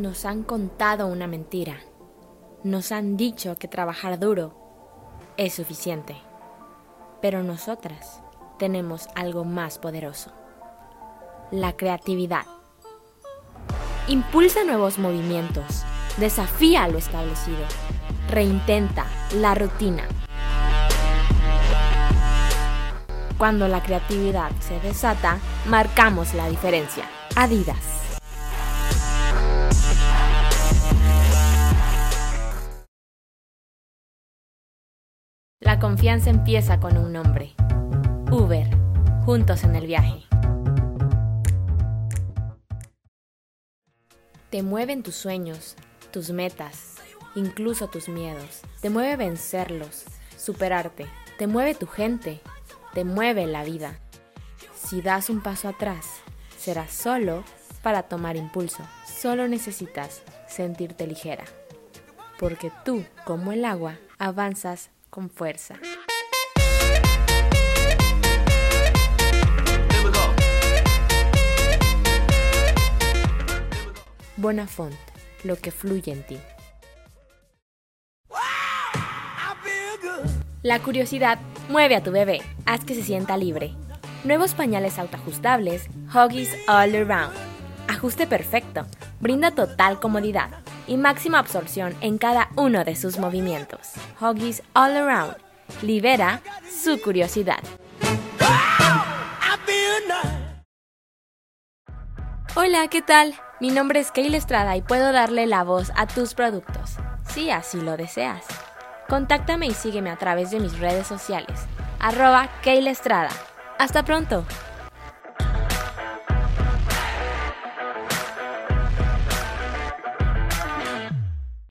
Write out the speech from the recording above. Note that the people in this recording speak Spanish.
Nos han contado una mentira. Nos han dicho que trabajar duro es suficiente. Pero nosotras tenemos algo más poderoso. La creatividad. Impulsa nuevos movimientos. Desafía lo establecido. Reintenta la rutina. Cuando la creatividad se desata, marcamos la diferencia. Adidas. La confianza empieza con un nombre. Uber, juntos en el viaje. Te mueven tus sueños, tus metas, incluso tus miedos. Te mueve vencerlos, superarte. Te mueve tu gente, te mueve la vida. Si das un paso atrás, será solo para tomar impulso. Solo necesitas sentirte ligera. Porque tú, como el agua, avanzas con fuerza. Bonafont, lo que fluye en ti. La curiosidad mueve a tu bebé, haz que se sienta libre. Nuevos pañales autoajustables, Huggies All Around. Ajuste perfecto, brinda total comodidad y máxima absorción en cada uno de sus movimientos. Huggies All Around libera su curiosidad. Hola, ¿qué tal? Mi nombre es Keila Estrada y puedo darle la voz a tus productos, si así lo deseas. Contáctame y sígueme a través de mis redes sociales, arroba Keila Estrada. Hasta pronto.